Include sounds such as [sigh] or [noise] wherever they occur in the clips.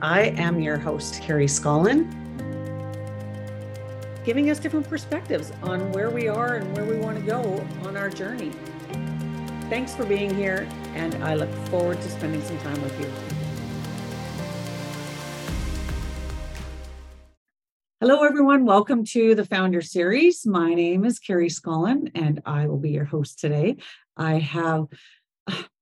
I am your host, Carrie Scollin, giving us different perspectives on where we are and where we want to go on our journey. Thanks for being here, and I look forward to spending some time with you. Hello, everyone. Welcome to the FoundHer Series. My name is Carrie Scollin, and I will be your host today. I have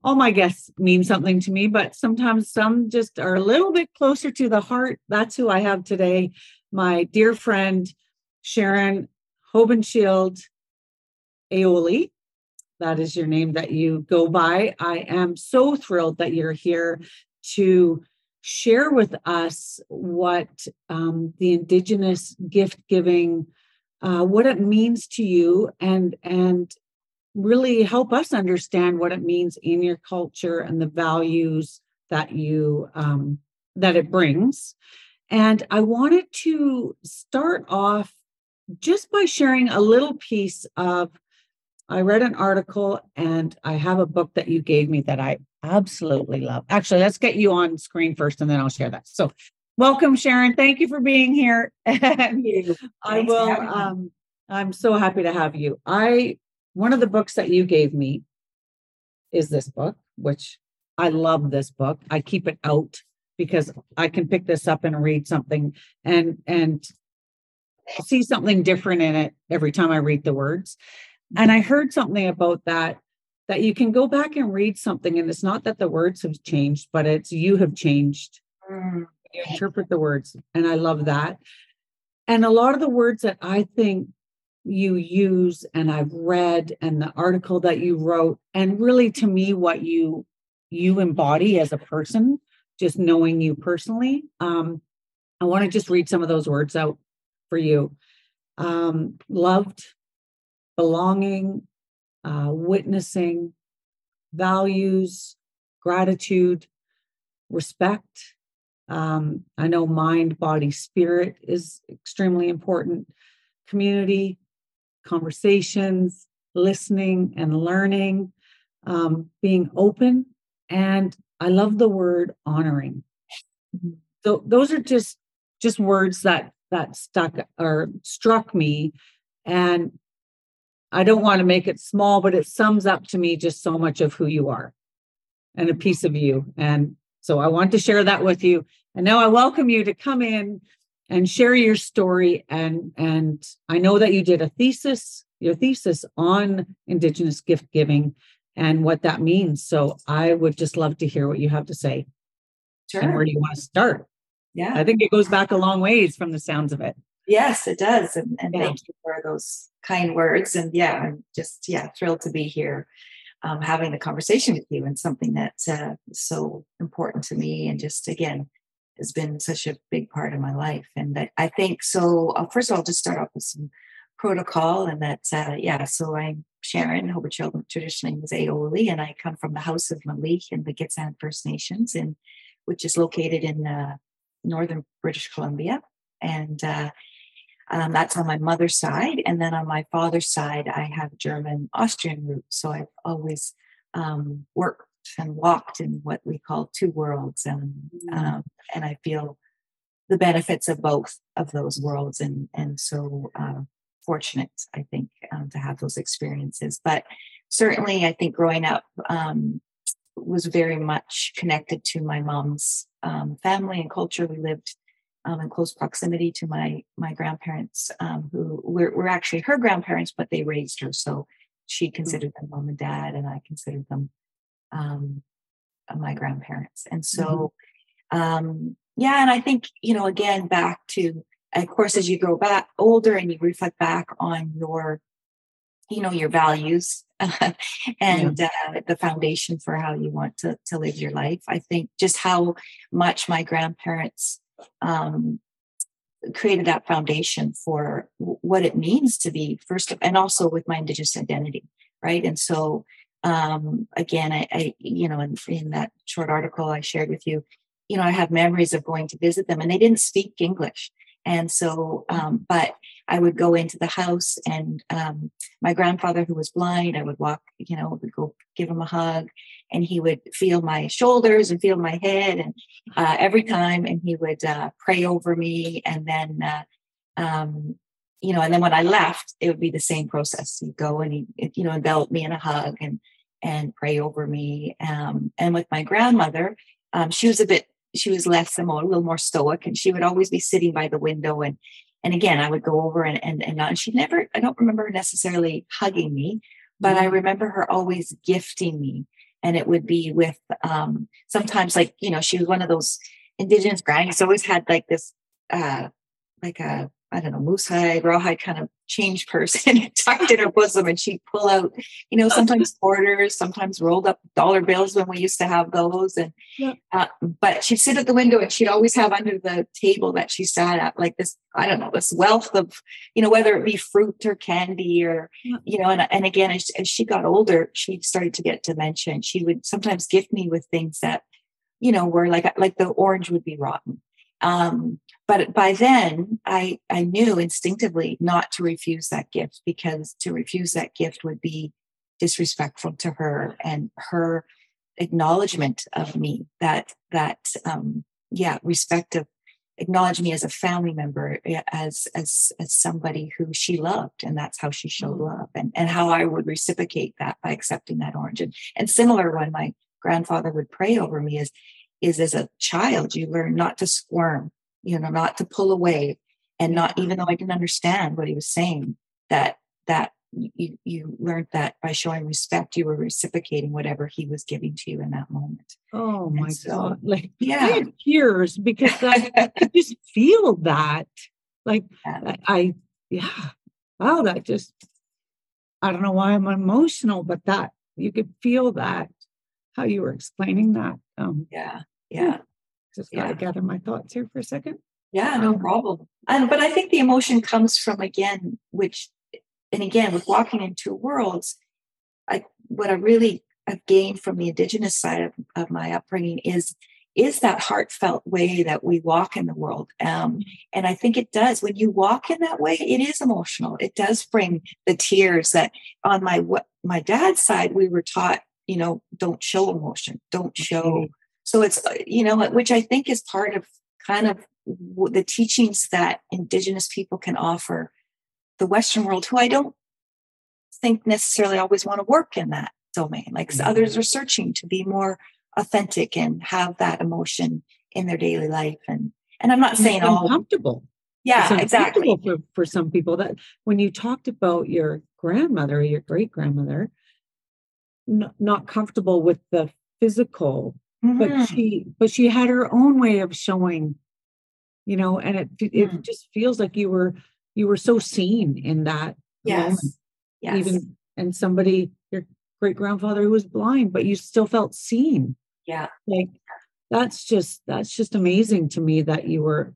all my guests mean something to me, but sometimes some just are a little bit closer to the heart. That's who I have today. My dear friend, Sharon Hobenshield Ha-Youly. That is your name that you go by. I am so thrilled that you're here to share with us what um, the Indigenous gift giving, uh, what it means to you, and and really help us understand what it means in your culture and the values that you um, that it brings. And I wanted to start off just by sharing a little piece of. I read an article and I have a book that you gave me that I absolutely love. Actually, let's get you on screen first and then I'll share that. So, welcome, Sharon. Thank you for being here. [laughs] I will. Um, I'm so happy to have you. I one of the books that you gave me is this book, which I love this book. I keep it out because I can pick this up and read something and and see something different in it every time I read the words. And I heard something about that that you can go back and read something and it's not that the words have changed, but it's you have changed. Mm. You interpret the words and I love that. And a lot of the words that I think you use and I've read and the article that you wrote and really to me what you you embody as a person just knowing you personally um I want to just read some of those words out for you. Um loved belonging uh witnessing values gratitude respect um I know mind body spirit is extremely important community conversations, listening and learning, um, being open. And I love the word honoring. So those are just just words that that stuck or struck me. And I don't want to make it small, but it sums up to me just so much of who you are and a piece of you. And so I want to share that with you. And now I welcome you to come in and share your story. And and i know that you did a thesis your thesis on indigenous gift giving and what that means. So i would just love to hear what you have to say. Sure and where do you want to start? Yeah. I think it goes back a long ways from the sounds of it. Yes it does. And, and yeah. thank you for those kind words. And yeah i'm just yeah thrilled to be here um, having the conversation with you and something that's uh, so important to me and just again has been such a big part of my life. And I, I think so. Uh, first of all, just start off with some protocol, and that's uh, yeah. So I'm Sharon Hobenshield. Traditional name is Ha-Youly, and I come from the House of Malik in the Gitxsan First Nations, in which is located in uh, northern British Columbia, and uh, um, that's on my mother's side. And then on my father's side, I have German Austrian roots. So I've always um, worked and walked in what we call two worlds and mm. um, and i feel the benefits of both of those worlds and and so uh, fortunate i think um, to have those experiences but certainly i think growing up um, was very much connected to my mom's um, family and culture we lived um, in close proximity to my my grandparents um, who were, were actually her grandparents but they raised her so she mm. considered them mom and dad and i considered them um, my grandparents. And so, mm-hmm. um, yeah, and I think, you know, again, back to, of course, as you grow back older and you reflect back on your, you know, your values [laughs] and yeah. uh, the foundation for how you want to, to live your life. I think just how much my grandparents um, created that foundation for what it means to be first, and also with my Indigenous identity, right? And so um, again, I, I, you know, in, in that short article I shared with you, you know, I have memories of going to visit them and they didn't speak English. And so, um, but I would go into the house and um, my grandfather who was blind, I would walk, you know, would go give him a hug and he would feel my shoulders and feel my head and uh, every time and he would uh, pray over me and then uh, um, you know and then when i left it would be the same process he'd go and he you know envelop me in a hug and and pray over me um, and with my grandmother um, she was a bit she was less more a little more stoic and she would always be sitting by the window and and again i would go over and and and, not, and she never i don't remember necessarily hugging me but i mm-hmm. remember her always gifting me and it would be with um sometimes like you know she was one of those indigenous grannies always had like this uh like a I don't know, moose hide, rawhide kind of change person [laughs] tucked in her bosom and she'd pull out, you know, sometimes [laughs] quarters, sometimes rolled up dollar bills when we used to have those. And, yeah. uh, but she'd sit at the window and she'd always have under the table that she sat at like this, I don't know, this wealth of, you know, whether it be fruit or candy or, yeah. you know, and, and again, as, as she got older, she started to get dementia and she would sometimes gift me with things that, you know, were like, like the orange would be rotten um, but by then, I, I knew instinctively not to refuse that gift because to refuse that gift would be disrespectful to her and her acknowledgement of me that that um yeah respect of acknowledge me as a family member eh, as as as somebody who she loved and that's how she showed love and and how i would reciprocate that by accepting that orange. And, and similar when my grandfather would pray over me is is as a child, you learn not to squirm, you know, not to pull away, and not even though I didn't understand what he was saying, that that you you learned that by showing respect, you were reciprocating whatever he was giving to you in that moment. Oh my so, god! Like [laughs] yeah, tears because I, I just [laughs] feel that. Like yeah. I yeah, wow, that just I don't know why I'm emotional, but that you could feel that how you were explaining that. Um, yeah, yeah. Just got to gather my thoughts here for a second. Yeah, no um, problem. And but I think the emotion comes from again, which, and again, with walking into worlds, I what I really have gained from the indigenous side of, of my upbringing is is that heartfelt way that we walk in the world. Um, and I think it does. When you walk in that way, it is emotional. It does bring the tears that on my what my dad's side, we were taught you know, don't show emotion, don't show. So it's, uh, you know, which I think is part of kind of the teachings that Indigenous people can offer the Western world, who I don't think necessarily always want to work in that domain. Like mm-hmm. others are searching to be more authentic and have that emotion in their daily life. And and I'm not saying all comfortable. Yeah, exactly. For, for some people that when you talked about your grandmother or your great grandmother, n- not comfortable with the physical mm-hmm. but she but she had her own way of showing you know and it it mm. just feels like you were you were so seen in that yes moment. yes even and somebody your great grandfather who was blind but you still felt seen yeah like that's just that's just amazing to me that you were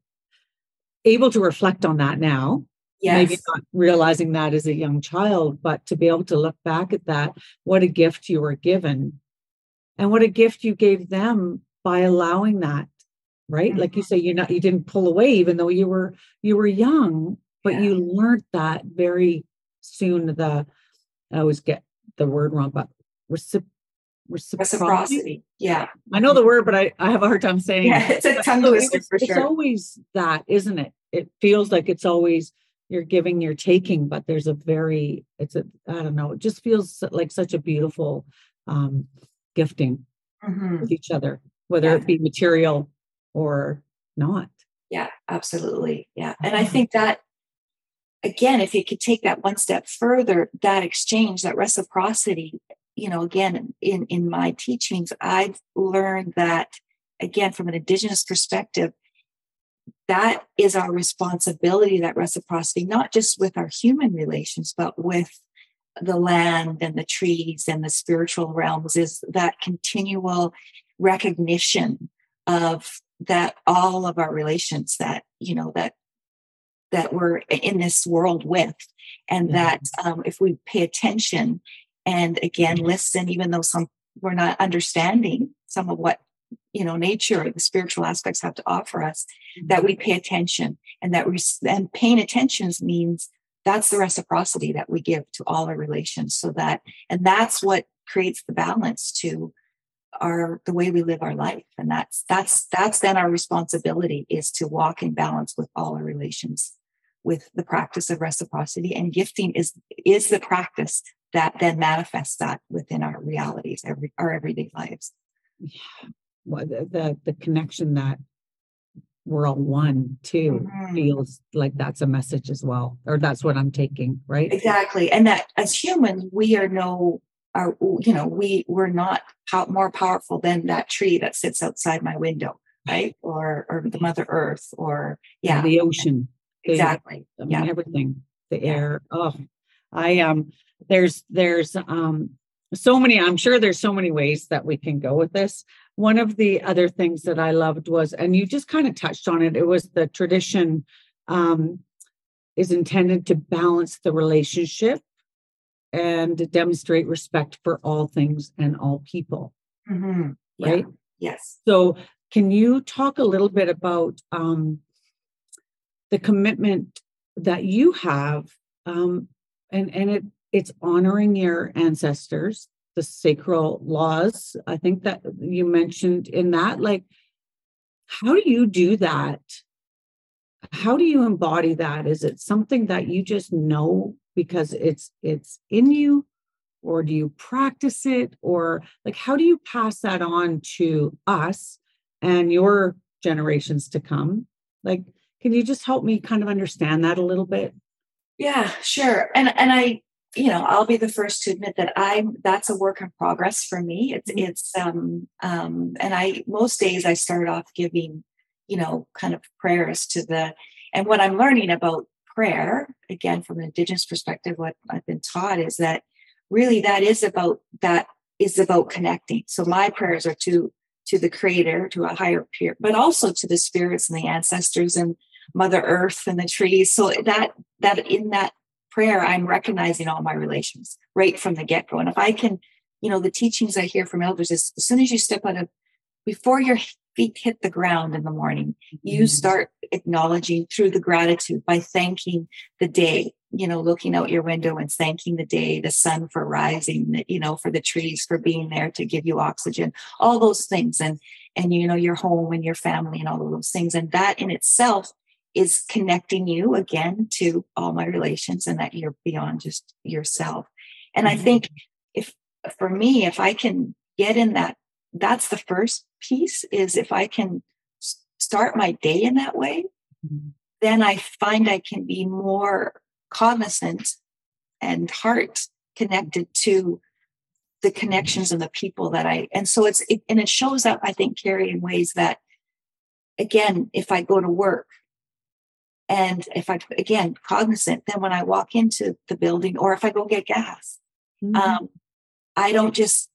able to reflect on that now yes. maybe not realizing that as a young child, but to be able to look back at that, what a gift you were given and what a gift you gave them by allowing that, right? Mm-hmm. Like you mm-hmm. say, you're not, you didn't pull away, even though you were, you were young, but yeah. you learned that very soon. The, I always get the word wrong, but recip- reciprocity. reciprocity. Yeah. I know the word, but I, I have a hard time saying yeah, it. It's a tongue twister for sure. It's always that, isn't it? It feels like it's always you're giving you're taking but there's a very it's a i don't know it just feels like such a beautiful um gifting mm-hmm. with each other whether yeah. it be material or not yeah absolutely yeah and i think that again if you could take that one step further that exchange that reciprocity you know again in in my teachings i've learned that again from an indigenous perspective that is our responsibility, that reciprocity, not just with our human relations, but with the land and the trees and the spiritual realms, is that continual recognition of that all of our relations that, you know, that that we're in this world with and mm-hmm. that um, if we pay attention and again listen even though some we're not understanding some of what you know nature or the spiritual aspects have to offer us that mm-hmm. we pay attention and that we and paying attention means that's the reciprocity that we give to all our relations so that and that's what creates the balance to our the way we live our life. And that's that's that's then our responsibility is to walk in balance with all our relations with the practice of reciprocity. And gifting is is the practice that then manifests that within our realities every our everyday lives. Yeah the, the, the connection that we're all one too mm-hmm. feels like that's a message as well or that's what i'm taking right? Exactly and that as humans we are no are you know we we're not more powerful than that tree that sits outside my window right? Or or the mother earth or yeah. the ocean exactly I mean, yeah. everything the air oh i um there's there's um so many i'm sure there's so many ways that we can go with this one of the other things that i loved was and you just kind of touched on it it was the tradition um is intended to balance the relationship and demonstrate respect for all things and all people. Mm-hmm. Yeah. Right? Yes. So, can you talk a little bit about um, the commitment that you have, um, and and it it's honoring your ancestors, the sacral laws. I think that you mentioned in that, like, how do you do that? How do you embody that? Is it something that you just know because it's it's in you or do you practice it or like how do you pass that on to us and your generations to come like can you just help me kind of understand that a little bit yeah sure and and i you know i'll be the first to admit that i'm that's a work in progress for me it's mm-hmm. it's um um and i most days i start off giving you know kind of prayers to the and what i'm learning about prayer, again, from an Indigenous perspective, what I've been taught is that really that is about that is about connecting. So my prayers are to to the creator, to a higher peer, but also to the spirits and the ancestors and Mother Earth and the trees. So that that in that prayer, I'm recognizing all my relations right from the get-go. And if I can, you know, the teachings I hear from elders is as soon as you step out of before your feet hit the ground in the morning, you mm-hmm. start acknowledging through the gratitude by thanking the day, you know, looking out your window and thanking the day, the sun for rising, you know, for the trees for being there to give you oxygen, all those things. And, and, you know, your home and your family and all of those things. And that in itself is connecting you again to all my relations and that you're beyond just yourself. And mm-hmm. I think if, for me, if I can get in that that's the first piece is if I can start my day in that way, mm-hmm. then I find I can be more cognizant and heart connected to the connections and the people that I and so it's it, and it shows up I think Carrie in ways that again if I go to work and if I again cognizant then when I walk into the building or if I go get gas mm-hmm. um, I don't just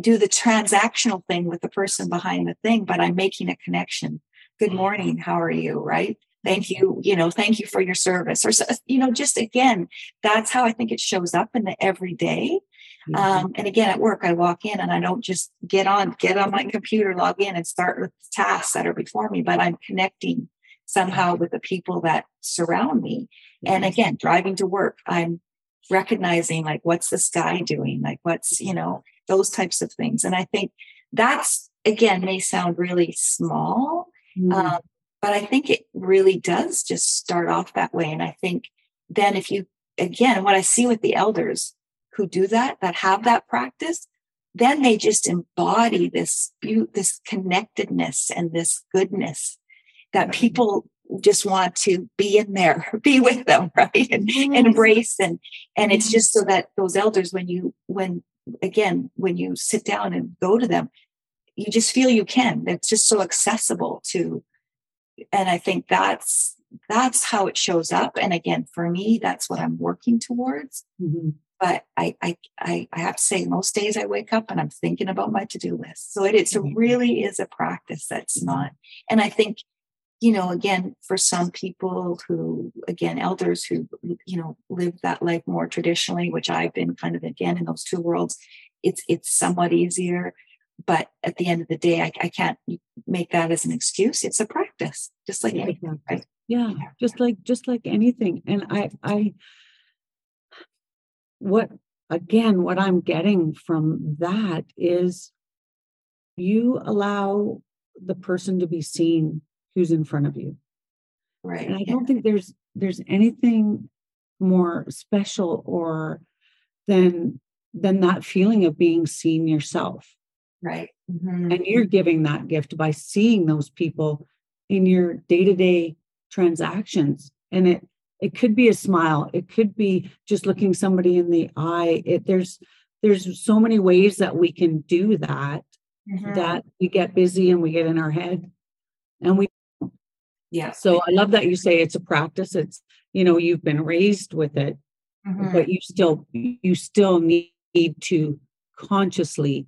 do the transactional thing with the person behind the thing, but I'm making a connection. Good morning. How are you? Right. Thank you. You know, thank you for your service. Or, you know, just again, that's how I think it shows up in the everyday. Mm-hmm. Um, and again, at work, I walk in and I don't just get on, get on my computer, log in and start with the tasks that are before me, but I'm connecting somehow with the people that surround me. And again, driving to work, I'm recognizing like, what's this guy doing? Like, what's, you know, those types of things. And I think that's, again, may sound really small, mm. um, but I think it really does just start off that way. And I think then if you, again, what I see with the elders who do that, that have that practice, then they just embody this this connectedness and this goodness that people just want to be in there, [laughs] be with them, [laughs] right? And, and embrace and and it's just so that those elders, when you when again, when you sit down and go to them, you just feel you can. It's just so accessible to, and I think that's that's how it shows up. And again, for me, that's what I'm working towards. Mm-hmm. But I, I, I, I have to say, most days I wake up and I'm thinking about my to-do list. So it, it's mm-hmm. really is a practice that's not. And I think you know, again, for some people who, again, elders who, you know, live that life more traditionally, which I've been kind of again in those two worlds, it's it's somewhat easier. but at the end of the day, I, I can't make that as an excuse. It's a practice, just like Yeah, anything. Right? yeah Yeah. just like just like anything and i i what again what i'm getting from that is you allow the person to be seen who's in front of you Right. and i don't think there's there's anything more special or than than that feeling of being seen yourself Right. Mhm. and you're giving that gift by seeing those people in your day-to-day transactions and it it could be a smile it could be just looking somebody in the eye it there's there's so many ways that we can do that Mhm. that we get busy and we get in our head and we yeah. so i love that you say it's a practice it's you know you've been raised with it Mhm. but you still you still need to consciously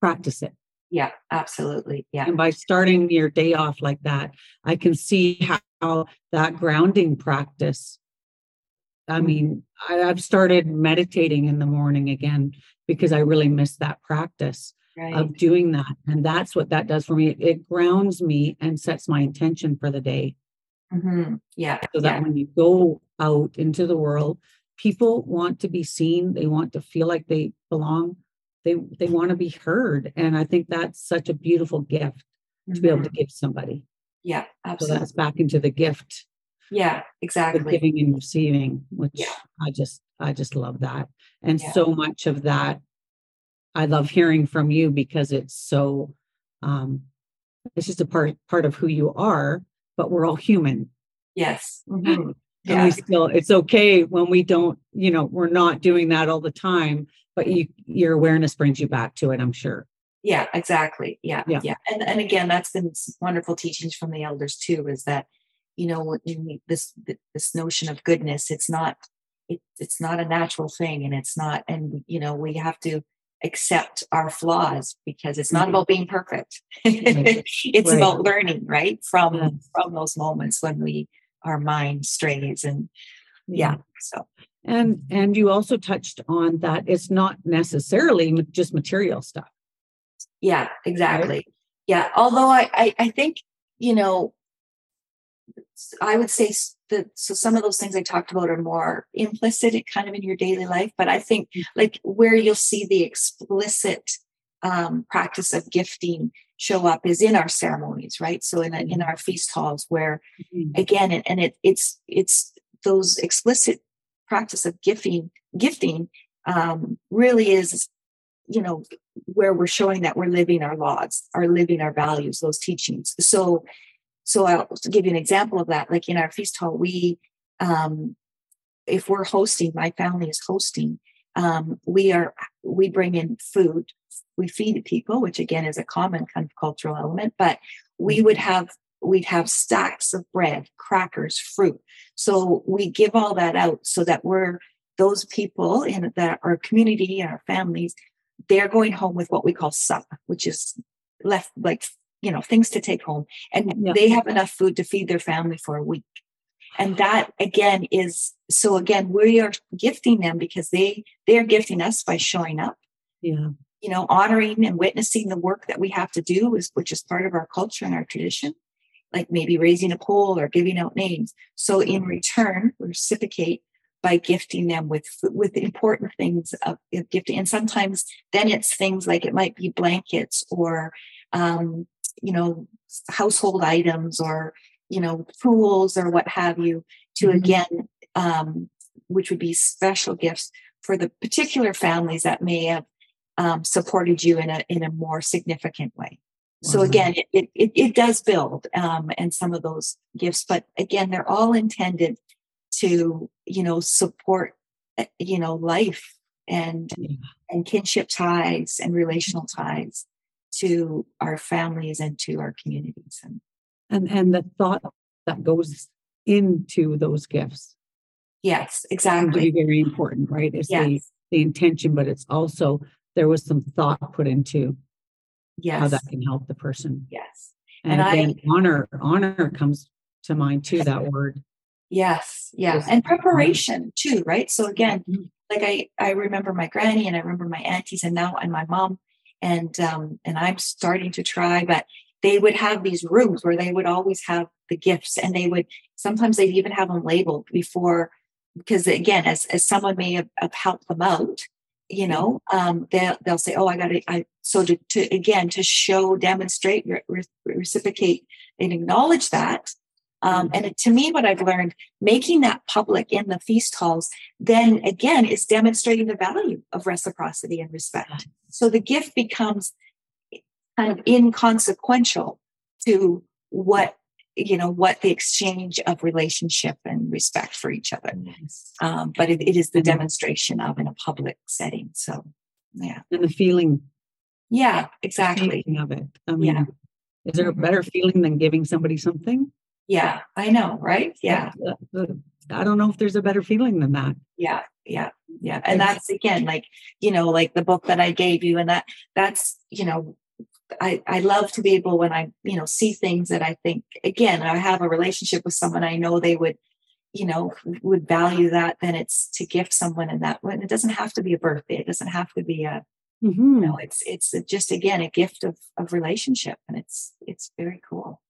practice it Yeah, absolutely. Yeah. And by starting your day off like that, I can see how that grounding practice. I Mhm. mean, I, I've started meditating in the morning again because I really miss that practice Right. of doing that. And that's what that does for me. It, it grounds me and sets my intention for the day Mhm. Yeah. so that yeah. when you go out into the world, people want to be seen. They want to feel like they belong. They they want to be heard. And I think that's such a beautiful gift to be able to give somebody. Yeah, absolutely. So that's back into the gift, Yeah, the exactly. giving and receiving, which Yeah. I just I just love that. And Yeah. so much of that I love hearing from you because it's so um it's just a part part of who you are, but we're all human. Yes. Mhm. [laughs] And we still it's okay when we don't, you know, we're not doing that all the time, but you your awareness brings you back to it, I'm sure. Yeah, exactly. Yeah, Yeah. yeah. And and again, that's been wonderful teachings from the elders too. Is that you know what you need this this notion of goodness? It's not it, it's not a natural thing, and it's not. And you know we have to accept our flaws because it's not Mhm. about being perfect. [laughs] It's Right. about learning, right, from from those moments when we our mind strays and yeah. So And and you also touched on that it's not necessarily just material stuff. Yeah, exactly. Yeah. Although I, I, I think, you know, I would say that so some of those things I talked about are more implicit kind of in your daily life, but I think like where you'll see the explicit um, practice of gifting show up is in our ceremonies, right? So in, a- in Mhm. our feast halls where Mhm. again and, and it it's it's those explicit practice of gifting gifting um, really is you know where we're showing that we're living our laws are living our values those teachings so so i'll give you an example of that. Like in our feast hall we um if we're hosting my family is hosting um we are we bring in food. We feed people which again is a common kind of cultural element but we would have we'd have stacks of bread crackers fruit. So we give all that out so that we're those people in that our community and our families they're going home with what we call sup which is left like you know things to take home and Yeah. they have enough food to feed their family for a week and that again is so again we are gifting them because they they're gifting us by showing up Yeah. you know honoring and witnessing the work that we have to do is which is part of our culture and our tradition like maybe raising a pole or giving out names so in return we reciprocate by gifting them with with important things of, of gifting and sometimes then it's things like it might be blankets or um, you know household items or you know tools or what have you to Mhm. again um, which would be special gifts for the particular families that may have um, supported you in a in a more significant way so Wow. again it, it, it, does build um, and some of those gifts but again they're all intended to you know support uh, you know life and Yeah. and kinship ties and relational ties to our families and to our communities and And and the thought that goes into those gifts yes exactly very important, right? It's the yes the intention, but it's also there was some thought put into how that can help the person. yes And, And I- again, honor, honor comes to mind too, that [laughs] word. yes yeah Yes. and preparation too right so again Mhm. like I I remember my granny and I remember my aunties and now and my mom and um, and I'm starting to try, but they would have these rooms where they would always have the gifts and they would sometimes they'd even have them labeled before because again as, as someone may have, have helped them out you know um, they'll, they'll say oh i got it i so to, to again to show demonstrate re- reciprocate and acknowledge that um, mm-hmm. and to me what i've learned making that public in the feast halls then again is demonstrating the value of reciprocity and respect so the gift becomes kind of inconsequential to what you know what the exchange of relationship and respect for each other. Yes. um, but it, it is the mm-hmm. demonstration of in a public setting. So yeah. And the feeling. Yeah exactly. of it. I mean yeah. is there a mm-hmm. better feeling than giving somebody something? Yeah i know right? Yeah. I don't know if there's a better feeling than that. Yeah yeah yeah and that's again like you know like the book that i gave you and that that's you know I, I love to be able when I, you know, see things that I think again, I have a relationship with someone I know they would, you know, would value that, then it's to gift someone in that way. It doesn't have to be a birthday. It doesn't have to be a, mm-hmm. you know, it's it's just again a gift of of relationship. And it's it's very cool.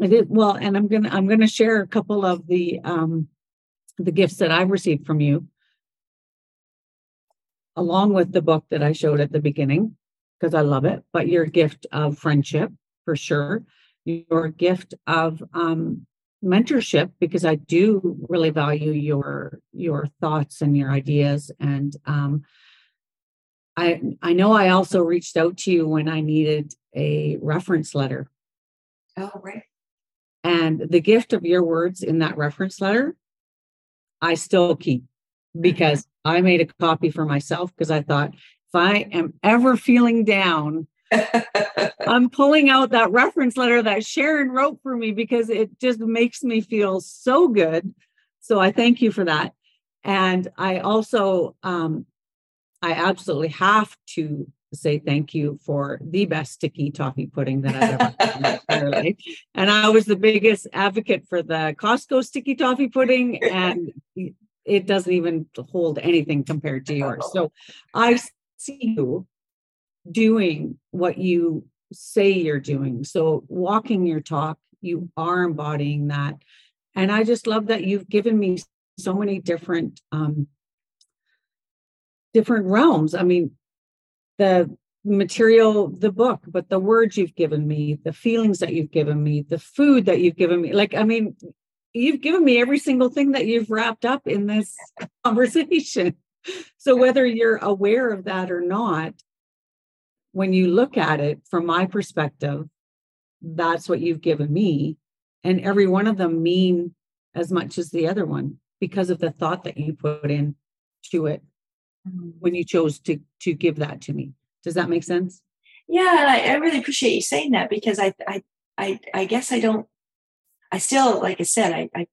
I did well, and I'm gonna I'm gonna share a couple of the um the gifts that I've received from you, along with the book that I showed at the beginning because I love it, but your gift of friendship for sure, your gift of um, mentorship because I do really value your your thoughts and your ideas and um, I I know I also reached out to you when I needed a reference letter. Oh, right. And the gift of your words in that reference letter, I still keep because I made a copy for myself because I thought if I am ever feeling down, [laughs] I'm pulling out that reference letter that Sharon wrote for me because it just makes me feel so good. So I thank you for that. And I also, um, I absolutely have to say thank you for the best sticky toffee pudding that I've ever had. [laughs] and I was the biggest advocate for the Costco sticky toffee pudding, and it doesn't even hold anything compared to [laughs] yours. So I see you doing what you say you're doing. So, walking your talk, you are embodying that. And I just love that you've given me so many different um, different realms. I mean, the material, the book, but the words you've given me, the feelings that you've given me, the food that you've given me. Like, I mean, you've given me every single thing that you've wrapped up in this [laughs] conversation so whether you're aware of that or not, when you look at it from my perspective, that's what you've given me. And every one of them mean as much as the other one because of the thought that you put in to it mm-hmm. when you chose to to give that to me. Does that make sense? Yeah, I, I really appreciate you saying that because I I I I guess I don't I still like I said I I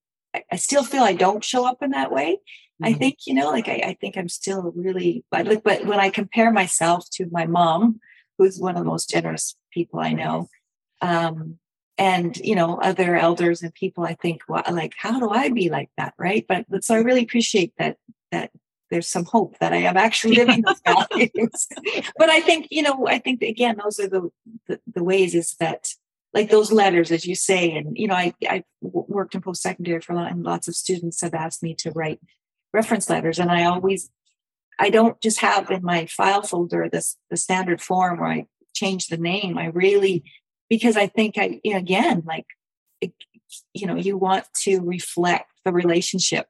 I still feel I don't show up in that way. Mm-hmm. I think, you know, like I, I, think I'm still really, I look, but when I compare myself to my mom, who's one of the most generous people I know, um, and you know, other elders and people, I think, well, like, how do I be like that, right? But so I really appreciate that that there's some hope that I am actually living those [laughs] values. [laughs] but I think, you know, I think again, those are the, the the ways is that like those letters, as you say, and you know, I I worked in post secondary for a lot, and lots of students have asked me to write reference letters, and I always I don't just have in my file folder this the standard form where I change the name. I really because I think I you know, again like it, you know you want to reflect the relationship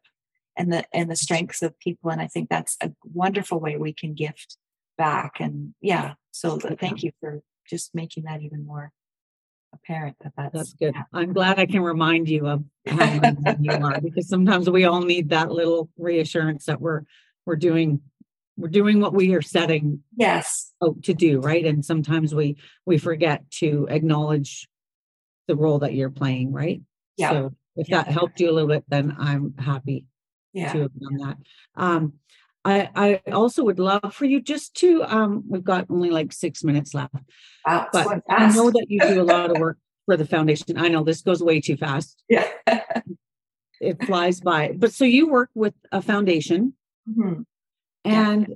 and the and the strengths of people, and I think that's a wonderful way we can gift back. And yeah, so uh, thank you for just making that even more apparent that that's, that's good. I'm glad I can remind you of how you are because sometimes we all need that little reassurance that we're we're doing we're doing what we are setting yes out to do right and sometimes we we forget to acknowledge the role that you're playing right yeah so if yeah. that helped you a little bit then i'm happy yeah. to have done that um I, I also would love for you just to um we've got only like six minutes left. Wow, but I know that you do a lot of work for the foundation. I know this goes way too fast. Yeah. it flies by. But so you work with a foundation. Mm-hmm. And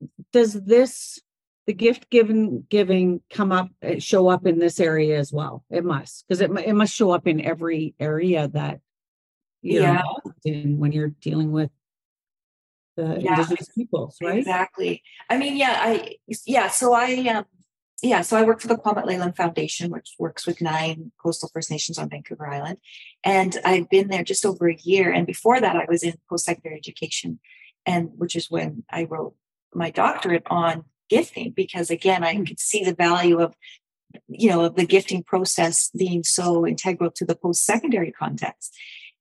yeah. does this the gift given giving come up uh, show up in this area as well it must because it, it must show up in every area that you're Yeah. in when you're dealing with the Yeah. indigenous peoples right Exactly. I mean, yeah, I yeah. So I um, yeah. So I work for the Kwame Leyland Foundation, which works with nine coastal First Nations on Vancouver Island, and I've been there just over a year. And before that, I was in post-secondary education, and which is when I wrote my doctorate on gifting because again, I Mm. could see the value of you know of the gifting process being so integral to the post-secondary context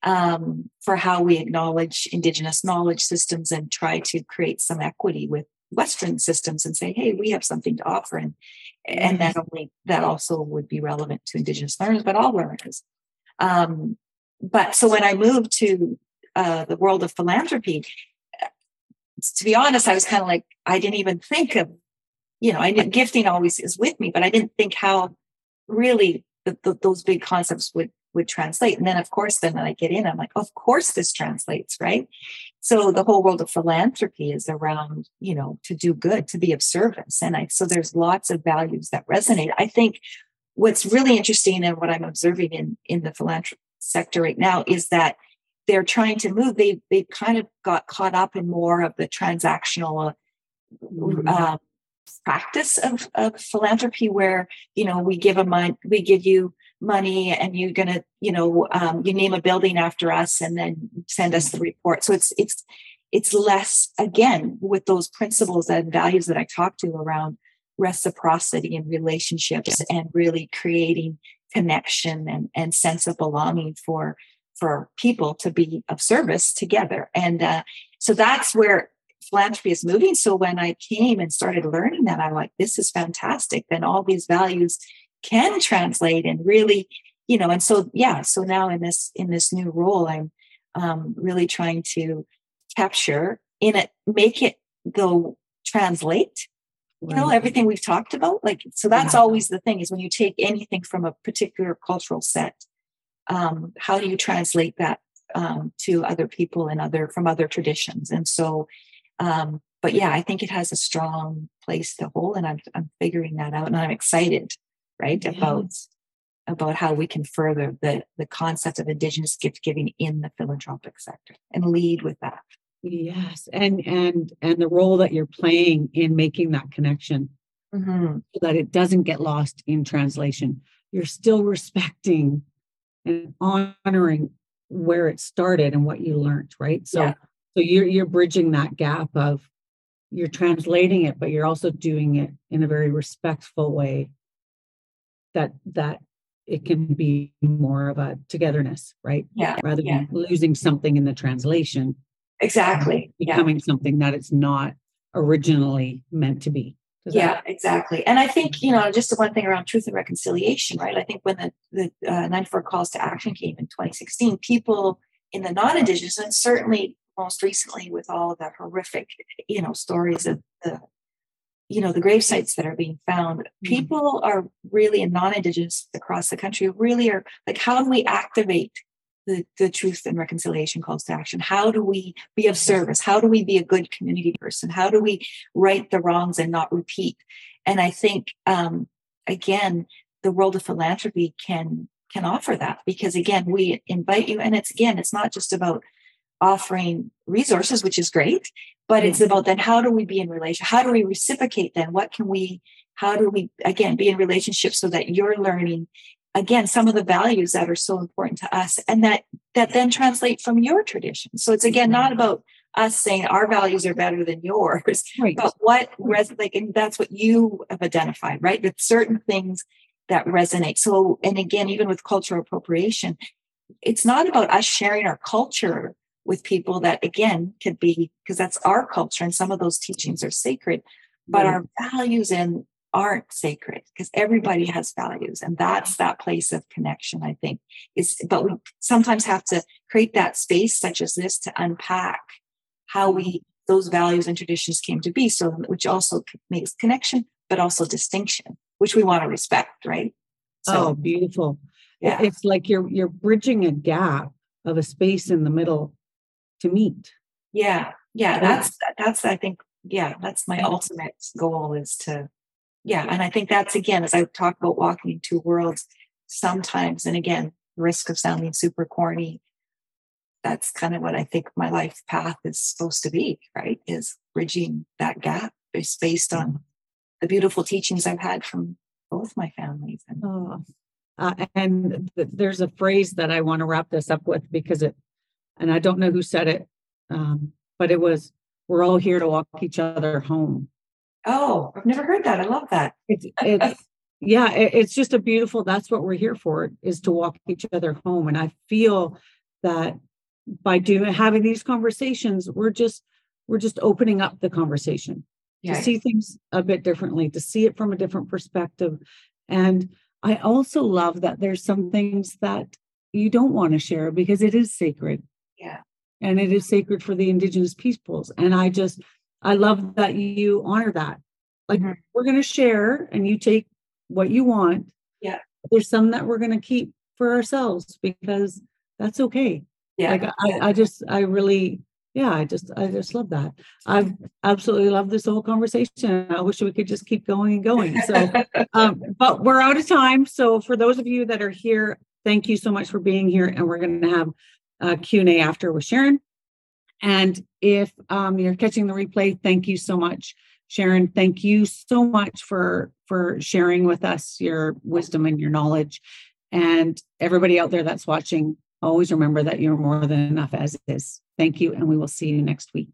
um, for how we acknowledge indigenous knowledge systems and try to create some equity with western systems and say hey we have something to offer. And and that only that also would be relevant to indigenous learners but all learners. Um, but so when i moved to uh, the world of philanthropy to be honest i was kind of like i didn't even think of you know i didn't gifting always is with me but i didn't think how really the, the, those big concepts would would translate. And then of course then when i get in i'm like of course this translates right? So the whole world of philanthropy is around you know to do good to be of service. And i so there's lots of values that resonate. I think what's really interesting and what i'm observing in in the philanthropy sector right now is that they're trying to move. They they kind of got caught up in more of the transactional Mhm. uh, practice of, of philanthropy where you know we give a money we give you money and you're gonna you know um, you name a building after us and then send us the report so it's it's it's less again with those principles and values that i talked to around reciprocity and relationships and really creating connection and, and sense of belonging for for people to be of service together and uh, so that's where philanthropy is moving. So when I came and started learning that, I'm like, this is fantastic. Then all these values can translate and really, you know, and so yeah, so now in this in this new role, I'm um, really trying to capture in it, make it go translate. You know, everything we've talked about. Like, so that's Yeah. always the thing is when you take anything from a particular cultural set, um, how do you translate that um, to other people and other from other traditions? And so um, but yeah, I think it has a strong place to hold, and I'm I'm figuring that out, and I'm excited, right, about about how we can further the the concept of indigenous gift giving in the philanthropic sector and lead with that. yes and and and the role that you're playing in making that connection Mhm. so that it doesn't get lost in translation you're still respecting and honoring where it started and what you learned right so Yeah. so you're you're bridging that gap of you're translating it but you're also doing it in a very respectful way that that it can be more of a togetherness right Yeah, rather yeah. than losing something in the translation Exactly. Yeah. becoming something that it's not originally meant to be Does Yeah, that- exactly. And I think, you know, just the one thing around truth and reconciliation, right? I think when the, the uh, 94 calls to action came in 2016, people in the non Indigenous, and certainly most recently with all of the horrific, you know, stories of the, you know, the grave sites that are being found, people are really, and non Indigenous across the country, really are like, how do we activate the, the truth and reconciliation calls to action? How do we be of service? How do we be a good community person? How do we right the wrongs and not repeat? And I think um, again, the world of philanthropy can can offer that because again, we invite you, and it's again, it's not just about offering resources, which is great, but it's about then how do we be in relation? How do we reciprocate then? What can we, how do we again be in relationship so that you're learning again some of the values that are so important to us and that that then translate from your tradition? So it's again not about us saying our values are better than yours right. but what res- like and that's what you have identified right? With certain things that resonate. So and again even with cultural appropriation it's not about us sharing our culture with people that again could be because that's our culture and some of those teachings are sacred but Right. our values and aren't sacred because everybody has values and that's that place of connection i think is but we sometimes have to create that space such as this to unpack how we those values and traditions came to be so which also makes connection but also distinction which we want to respect right? Oh beautiful. Yeah. it's like you're you're bridging a gap of a space in the middle to meet yeah yeah that's that's i think yeah, that's my ultimate goal is to, yeah. And I think that's again, as I talk about walking in two worlds, sometimes, and again, risk of sounding super corny, that's kind of what I think my life path is supposed to be, right? Is bridging that gap is based on the beautiful teachings I've had from both my families. And, oh. uh, and th- there's a phrase that I want to wrap this up with because it, and I don't know who said it, um, but it was, we're all here to walk each other home. Oh, I've never heard that. I love that. It's, it's [laughs] yeah, it, it's just a beautiful, that's what we're here for is to walk each other home. And I feel that by doing, having these conversations, we're just, we're just opening up the conversation to see things a bit differently, to see it from a different perspective. And I also love that there's some things that you don't want to share because it is sacred. Yeah. And it is sacred for the indigenous peoples. And I just, I love that you honor that. Like mm-hmm. we're going to share and you take what you want. Yeah. There's some that we're going to keep for ourselves because that's okay. Yeah. Like I, I just, I really, yeah, I just, I just love that. I've absolutely loved this whole conversation. I wish we could just keep going and going. So, [laughs] um, but we're out of time. So for those of you that are here, thank you so much for being here. And we're going to have a Q&A after with Sharon. And if um, you're catching the replay, thank you so much, Sharon. Thank you so much for for sharing with us your wisdom and your knowledge. And everybody out there that's watching, always remember that you're more than enough as is. Thank you, and we will see you next week.